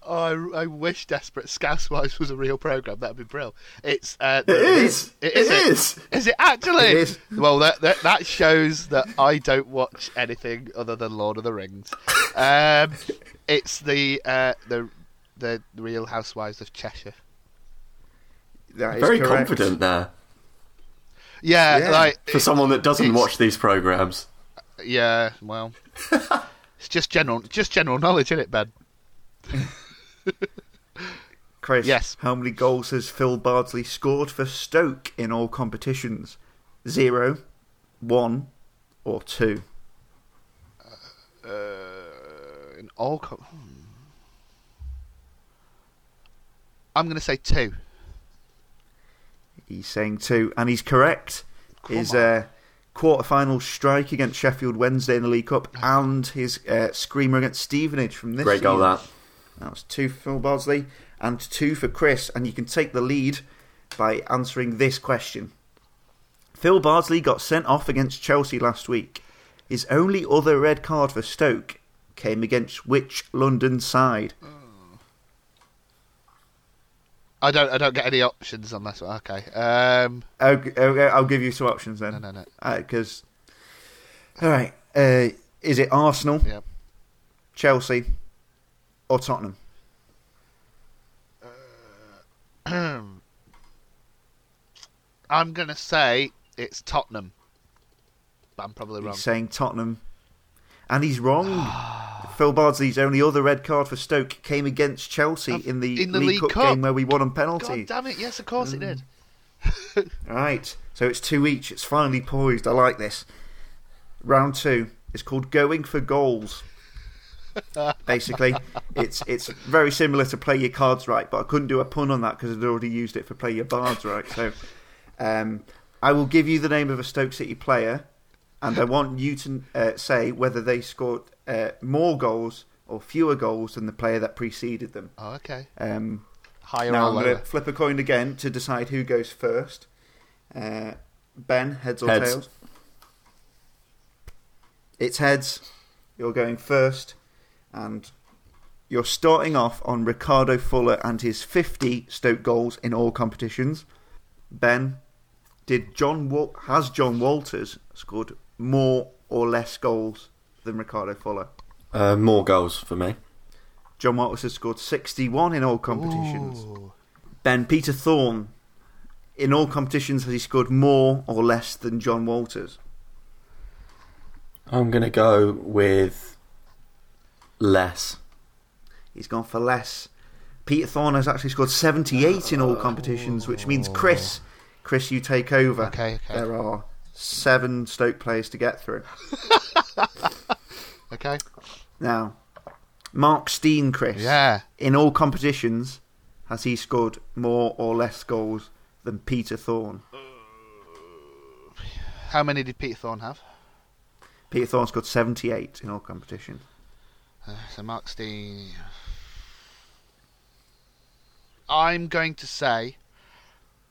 Oh, I, I wish Desperate Scousewives was a real program. That'd be brilliant. It's uh, It is. It It is. it? is. Is it actually? It is. Well, that, that that shows that I don't watch anything other than Lord of the Rings. Um, it's the uh, the the Real Housewives of Cheshire. That is Very correct. confident there Yeah, Yeah. like for someone that doesn't watch these programs. yeah. Well, it's just general just general knowledge, isn't it, Ben? Chris, Yes. how many goals has Phil Bardsley scored for Stoke in all competitions? Zero, one, or two? Uh, in all. Co- hmm. I'm going to say two. He's saying two, and he's correct. his uh, quarter-final strike against Sheffield Wednesday in the League Cup, and his uh, screamer against Stevenage from this. Great goal season. that. That was two for Phil Bardsley and two for Chris, and you can take the lead by answering this question. Phil Bardsley got sent off against Chelsea last week. His only other red card for Stoke came against which London side? I don't. I don't get any options on this one. Okay. Um, Okay, okay, I'll give you some options then. no, no, no. Because, all right, uh, is it Arsenal, Yeah. Chelsea, or Tottenham? I'm going to say it's Tottenham. But I'm probably wrong. He's saying Tottenham, and he's wrong. Phil Bardsley's only other red card for Stoke came against Chelsea Of- in the, in the League, League Cup, Cup. game where we won on God penalty. damn it! Yes, of course it did. Right, so it's two each. It's finally poised. I like this. Round two is called going for goals. Basically, it's it's very similar to play your cards right, but I couldn't do a pun on that because I'd already used it for play your bards right. So, um, I will give you the name of a Stoke City player, and I want you to uh, say whether they scored uh, more goals or fewer goals than the player that preceded them. Oh, okay. Um, Higher Now or I'm going to flip a coin again to decide who goes first. Uh, ben, heads or Heads. tails? It's heads. You're going first, and you're starting off on Ricardo Fuller and his 50 Stoke goals in all competitions. Ben, did John Wal- has John Walters scored more or less goals than Ricardo Fuller? Uh, more goals for me. John Walters has scored 61 in all competitions. Ooh. Ben Peter Thorne, in all competitions, has he scored more or less than John Walters? I'm going to go with less. He's gone for less. Peter Thorne has actually scored 78 in all competitions, which means Chris, Chris, you take over. Okay, okay. There are seven Stoke players to get through. Okay. Now, Mark Stein, Chris, Yeah. in all competitions, has he scored more or less goals than Peter Thorne? How many did Peter Thorne have? Peter Thorne scored 78 in all competitions. Uh, so Mark Stein. I'm going to say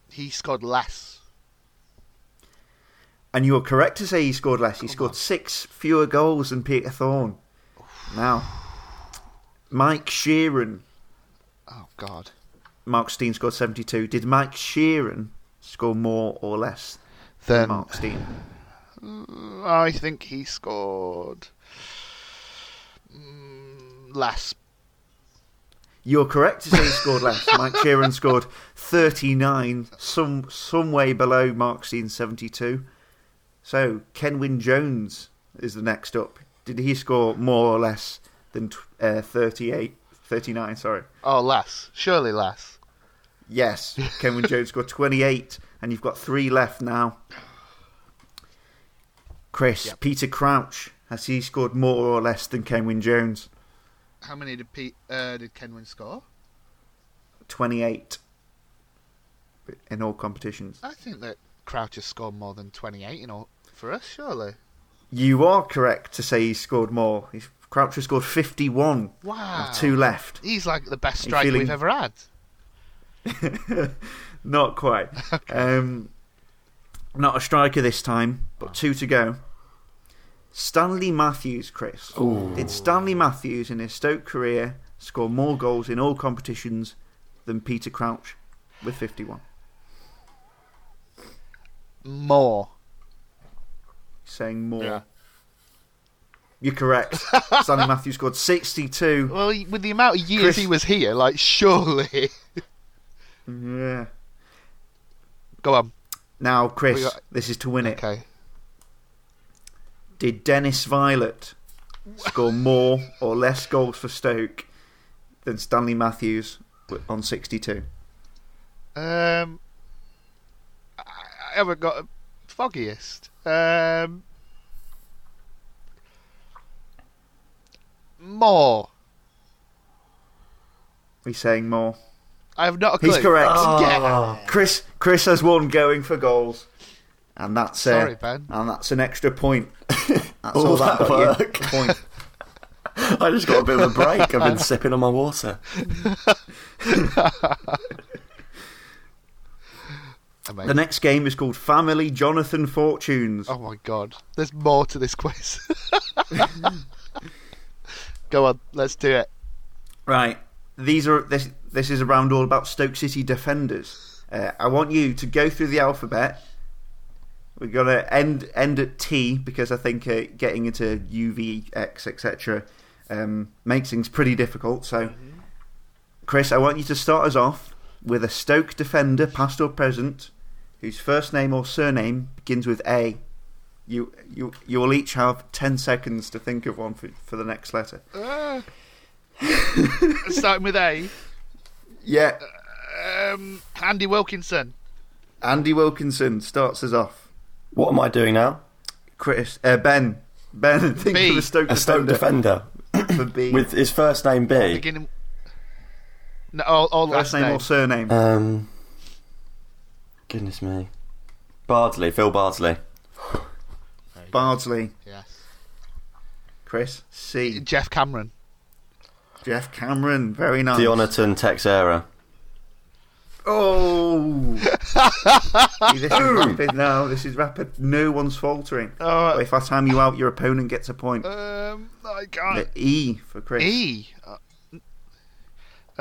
he scored less. And you're correct to say he scored less. He scored six fewer goals than Peter Thorne. Now, Mike Sheron, Oh God. Mark Stein scored 72. Did Mike Sheron score more or less than Mark Stein? I think he scored mm, less. You're correct to say he scored less. Mike Sheron scored 39, some some way below Mark Stein's 72. So, Kenwyn Jones is the next up. Did he score more or less than uh, 38, 39, sorry? Oh, less. Surely less. Yes, Kenwyn Jones scored 28, and you've got three left now. Chris, Yep. Peter Crouch, has he scored more or less than Kenwyn Jones? How many did Pete, uh, did Kenwyn score? 28 in all competitions. I think that Crouch has scored more than 28 in all for us. Surely. You are correct to say he scored more. He's, Crouch has scored 51 Wow. two left. He's like the best striker feeling- we've ever had. Not quite. Um, not a striker this time, but two to go. Stanley Matthews, Chris. Did Stanley Matthews in his Stoke career score more goals in all competitions than Peter Crouch with 51? More. Saying more. Yeah. You're correct. Stanley Matthews scored 62. Well, with the amount of years Chris- he was here, like surely. Yeah. Go on. Now, Chris, got- this is to win it. Okay. Did Dennis Viollet score more or less goals for Stoke than Stanley Matthews on 62? Um, I, haven't got a foggiest. Um, more. He's saying more. I have not a clue. He's correct. Yeah. Chris Chris has one going for goals. And that's uh, Sorry, Ben. And that's an extra point. That's All all that that work. Point. I just got a bit of a break. I've been sipping on my water. Amazing. The next game is called Family Jonathan Fortunes. Oh my god. There's more to this quiz. Go on, let's do it. Right. These are this this is a round all about Stoke City defenders. Uh, I want you to go through the alphabet. We're gonna end end at T because I think uh, getting into U, V, X, etc. Um, makes things pretty difficult. So, Chris, I want you to start us off with a Stoke defender, past or present, whose first name or surname begins with A. You you you will each have ten seconds to think of one for, for the next letter. Uh, starting with A. Yeah, Um, Andy Wilkinson. Andy Wilkinson starts us off. What am I doing now? Chris, uh, Ben, Ben, think B. of a Stoke A Stoke defender defender for B. with his first name B. Beginning. No, all, all first last name, name. or surname. Um, goodness me, Bardsley, Phil Bardsley. Bardsley, Yes. Chris, C. Geoff Cameron. Geoff Cameron, very nice. Dionatan Teixeira. Oh! See, this is rapid now. This is rapid. No one's faltering. Oh. If I time you out, your opponent gets a point. Um, I can't. The E for Chris. E. Uh,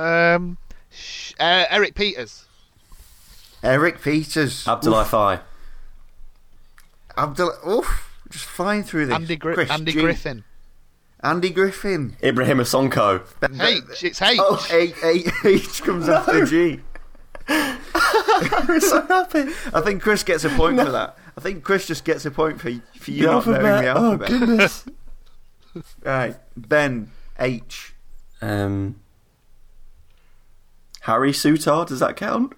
Um, sh- uh, Erik Pieters. Erik Pieters. Abdoulaye Faye. Abdul. Oof. Just flying through this. Andy, Gri- Andy G. Griffin. Andy Griffin. Ibrahima Sonko. H. It's H. Oh, H, H, H comes after G. I'm so happy. I think Chris gets a point for that. I think Chris just gets a point for, for you The not knowing the alphabet. Oh, alphabet. goodness. right. Ben. H. um, Harry Souttar, does that count?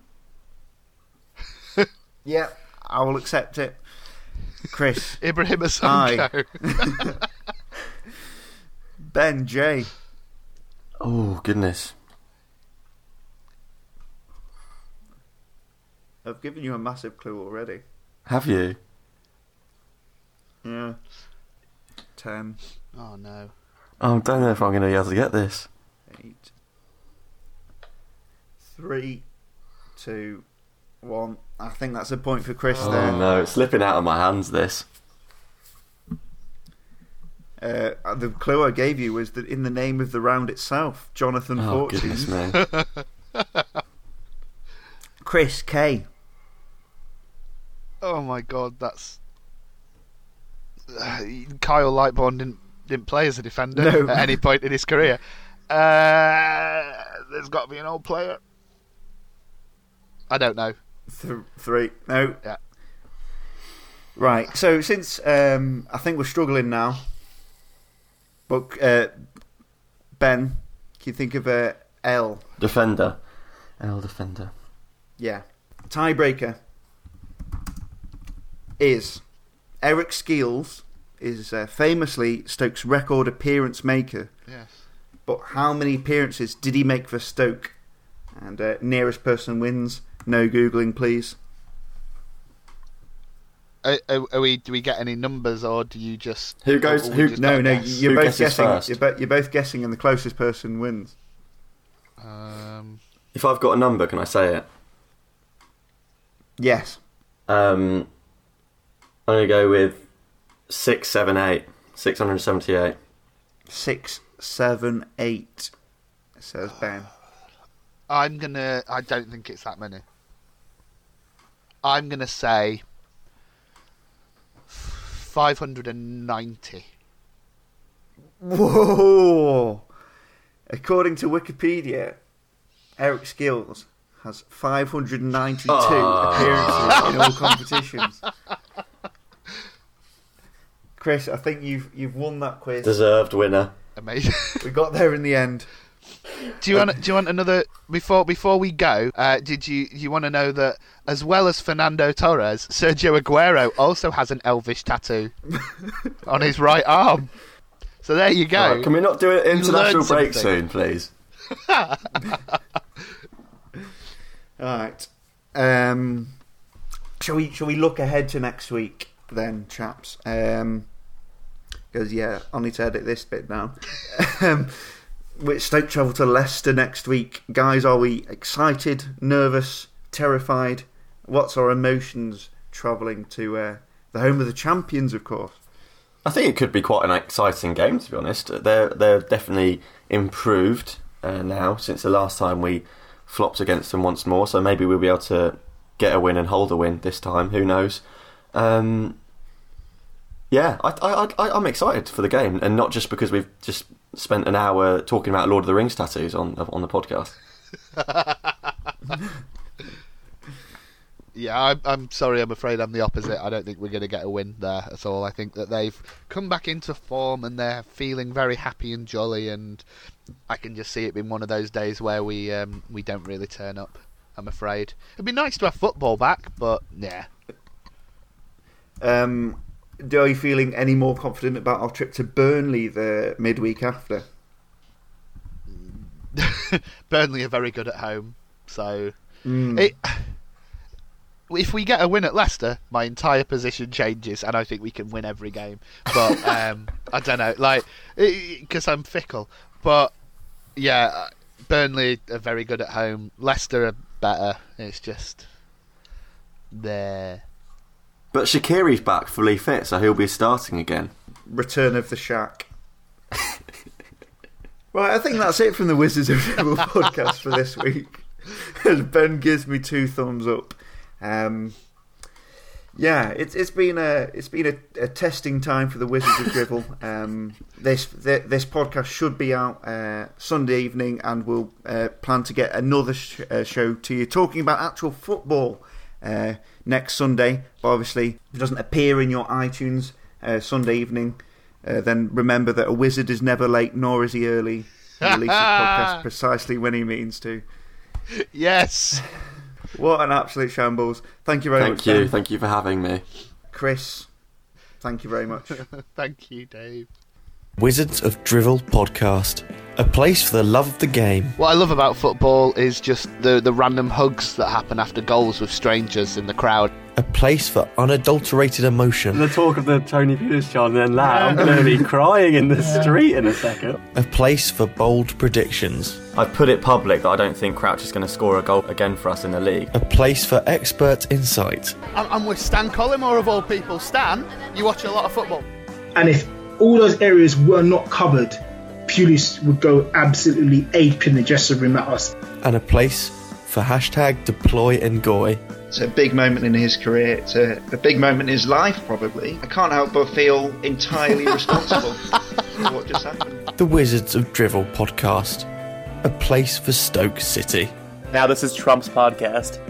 Yeah, I will accept it. Chris. Ibrahima Sonko. Ben. J. Oh, goodness. I've given you a massive clue already. Have you? Yeah. Ten. oh no. I don't know if I'm going to be able to get this. Eight. Three. Two. One. I think that's a point for Chris Oh, there. no, it's slipping out of my hands, this. Uh, the clue I gave you was that in the name of the round itself, Jonathan Oh, Fortune. goodness me. Chris K. Oh my god, that's. Uh, Kyle Lightbourne didn't didn't play as a defender No. at any point in his career. Uh, there's got to be an old player. I don't know. Th- three. No. Yeah. Right. So since um, I think we're struggling now, but uh, Ben, can you think of a L? Defender. L defender. Yeah. Tiebreaker is Eric Skeels is uh, famously Stoke's record appearance maker, Yes. but how many appearances did he make for Stoke? And uh, nearest person wins. No googling, please. Are, are, are we? Do we get any numbers, or do you just? Who goes- who- just No, no, guess? you're Who both guessing. You're, bo- you're both guessing, and the closest person wins. Um, If I've got a number, can I say it? Yes. Um, I'm going to go with 678. 678. Six, seven, eight. Says Ben. I'm gonna. I don't think it's that many. I'm gonna say five hundred and ninety. Whoa! According to Wikipedia, Eric Skeels has 592 Oh. appearances in all competitions. Chris, I think you've you've won that quiz. Deserved winner. Amazing. We got there in the end. Do you want? Do you want another? Before before we go, uh, did you you want to know that as well as Fernando Torres, Sergio Aguero also has an Elvish tattoo on his right arm. So there you go. Right, can we not do an international break soon, please? All right. Um, shall we shall we look ahead to next week then, chaps? Because yeah, I need to edit this bit now. um, we Stoke travel to Leicester next week, guys. Are we excited, nervous, terrified? What's our emotions travelling to uh, the home of the champions? Of course. I think it could be quite an exciting game, to be honest. They're they're definitely improved uh, now since the last time we flopped against them once more. So maybe we'll be able to get a win and hold a win this time. Who knows? Um, yeah, I, I'm excited for the game, and not just because we've just spent an hour talking about Lord of the Rings tattoos on on the podcast. Yeah, I'm, I'm sorry. I'm afraid I'm the opposite. I don't think we're going to get a win there at all. I think that they've come back into form and they're feeling very happy and jolly. And I can just see it being one of those days where we um, we don't really turn up. I'm afraid it'd be nice to have football back, but yeah, Um, do are you feeling any more confident about our trip to Burnley the midweek after? Burnley are very good at home. So Mm. it, if we get a win at Leicester, my entire position changes, and I think we can win every game. But um, I don't know, like because I'm fickle. But yeah, Burnley are very good at home. Leicester are better. It's just there. But Shaqiri's back fully fit, so he'll be starting again. Return of the Shaq. right, I think that's it from the Wizards of Drivel podcast for this week. As Ben gives me two thumbs up. Um, yeah, it's it's been a it's been a, a testing time for the Wizards of Drivel. Um, this th- this podcast should be out uh, Sunday evening, and we'll uh, plan to get another sh- uh, show to you talking about actual football uh, next Sunday. But obviously, if it doesn't appear in your iTunes uh, Sunday evening, uh, then remember that a wizard is never late, nor is he early. He releases podcast precisely when he means to. Yes. What an absolute shambles! Thank you very Thank much, you, Ben. thank you for having me. Chris. Thank you very much. Thank you, Dave. Wizards of Drivel podcast, a place for the love of the game. What I love about football is just the the random hugs that happen after goals with strangers in the crowd. A place for unadulterated emotion. The talk of the Tony Peters chant and then that, I'm going to be crying in the street in a second. A place for bold predictions. I've put it public that I don't think Crouch is going to score a goal again for us in the league. A place for expert insight. I'm, I'm with Stan Collymore of all people. Stan, you watch a lot of football. And if all those areas were not covered, Pulis would go absolutely ape in the dressing room at us. And a place for hashtag deploy and goy. It's a big moment in his career. It's a, a big moment in his life, probably. I can't help but feel entirely responsible for what just happened. The Wizards of Drivel podcast, a place for Stoke City. Now, this is Trump's podcast.